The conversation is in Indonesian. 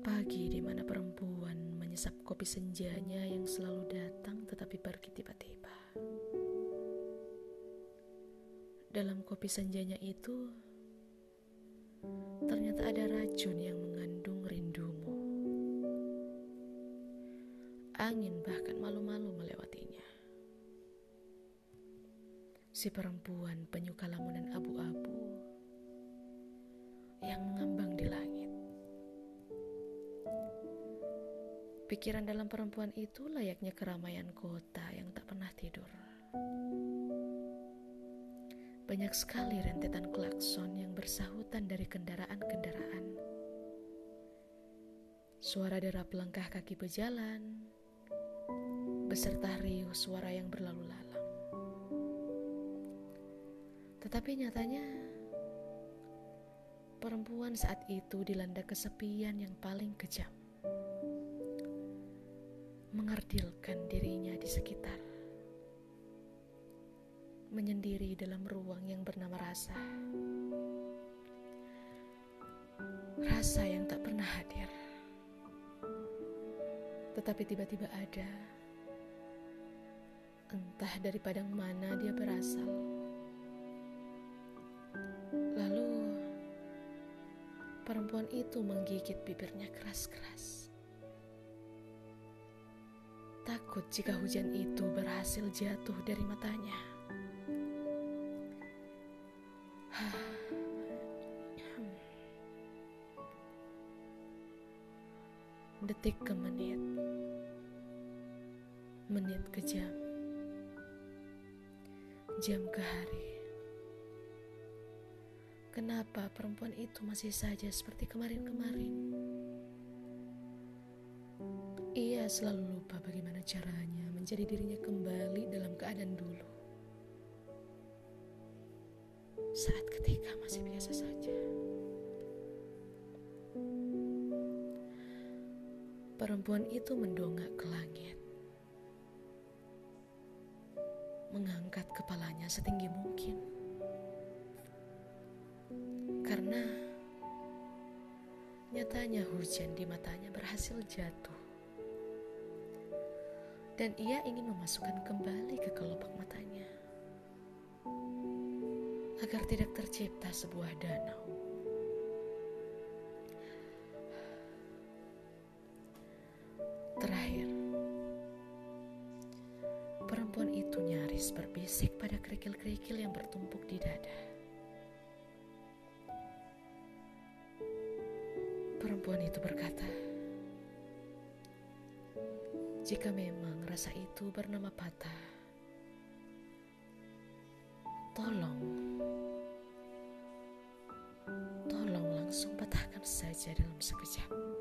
Pagi di mana perempuan menyesap kopi senjanya yang selalu datang tetapi pergi tiba-tiba. Dalam kopi senjanya itu, ternyata ada racun yang mengandung rindumu. Angin bahkan malu-malu melewatinya. Si perempuan penyuka lamunan abu-abu yang mengambang di langit. Pikiran dalam perempuan itu layaknya keramaian kota yang tak pernah tidur. Banyak sekali rentetan klakson yang bersahutan dari kendaraan-kendaraan. Suara derap langkah kaki berjalan, beserta riuh suara yang berlalu lalang. Tetapi nyatanya, perempuan saat itu dilanda kesepian yang paling kejam mengardilkan dirinya di sekitar, menyendiri dalam ruang yang bernama rasa, rasa yang tak pernah hadir, tetapi tiba-tiba ada, entah dari padang mana dia berasal. Lalu perempuan itu menggigit bibirnya keras-keras takut jika hujan itu berhasil jatuh dari matanya. Detik ke menit, menit ke jam, jam ke hari. Kenapa perempuan itu masih saja seperti kemarin-kemarin? Selalu lupa bagaimana caranya menjadi dirinya kembali dalam keadaan dulu. Saat ketika masih biasa saja. Perempuan itu mendongak ke langit. Mengangkat kepalanya setinggi mungkin. Karena nyatanya hujan di matanya berhasil jatuh dan ia ingin memasukkan kembali ke kelopak matanya agar tidak tercipta sebuah danau. Terakhir, perempuan itu nyaris berbisik pada kerikil-kerikil yang bertumpuk di dada. Perempuan itu berkata, jika memang rasa itu bernama patah, tolong, tolong langsung patahkan saja dalam sekejap.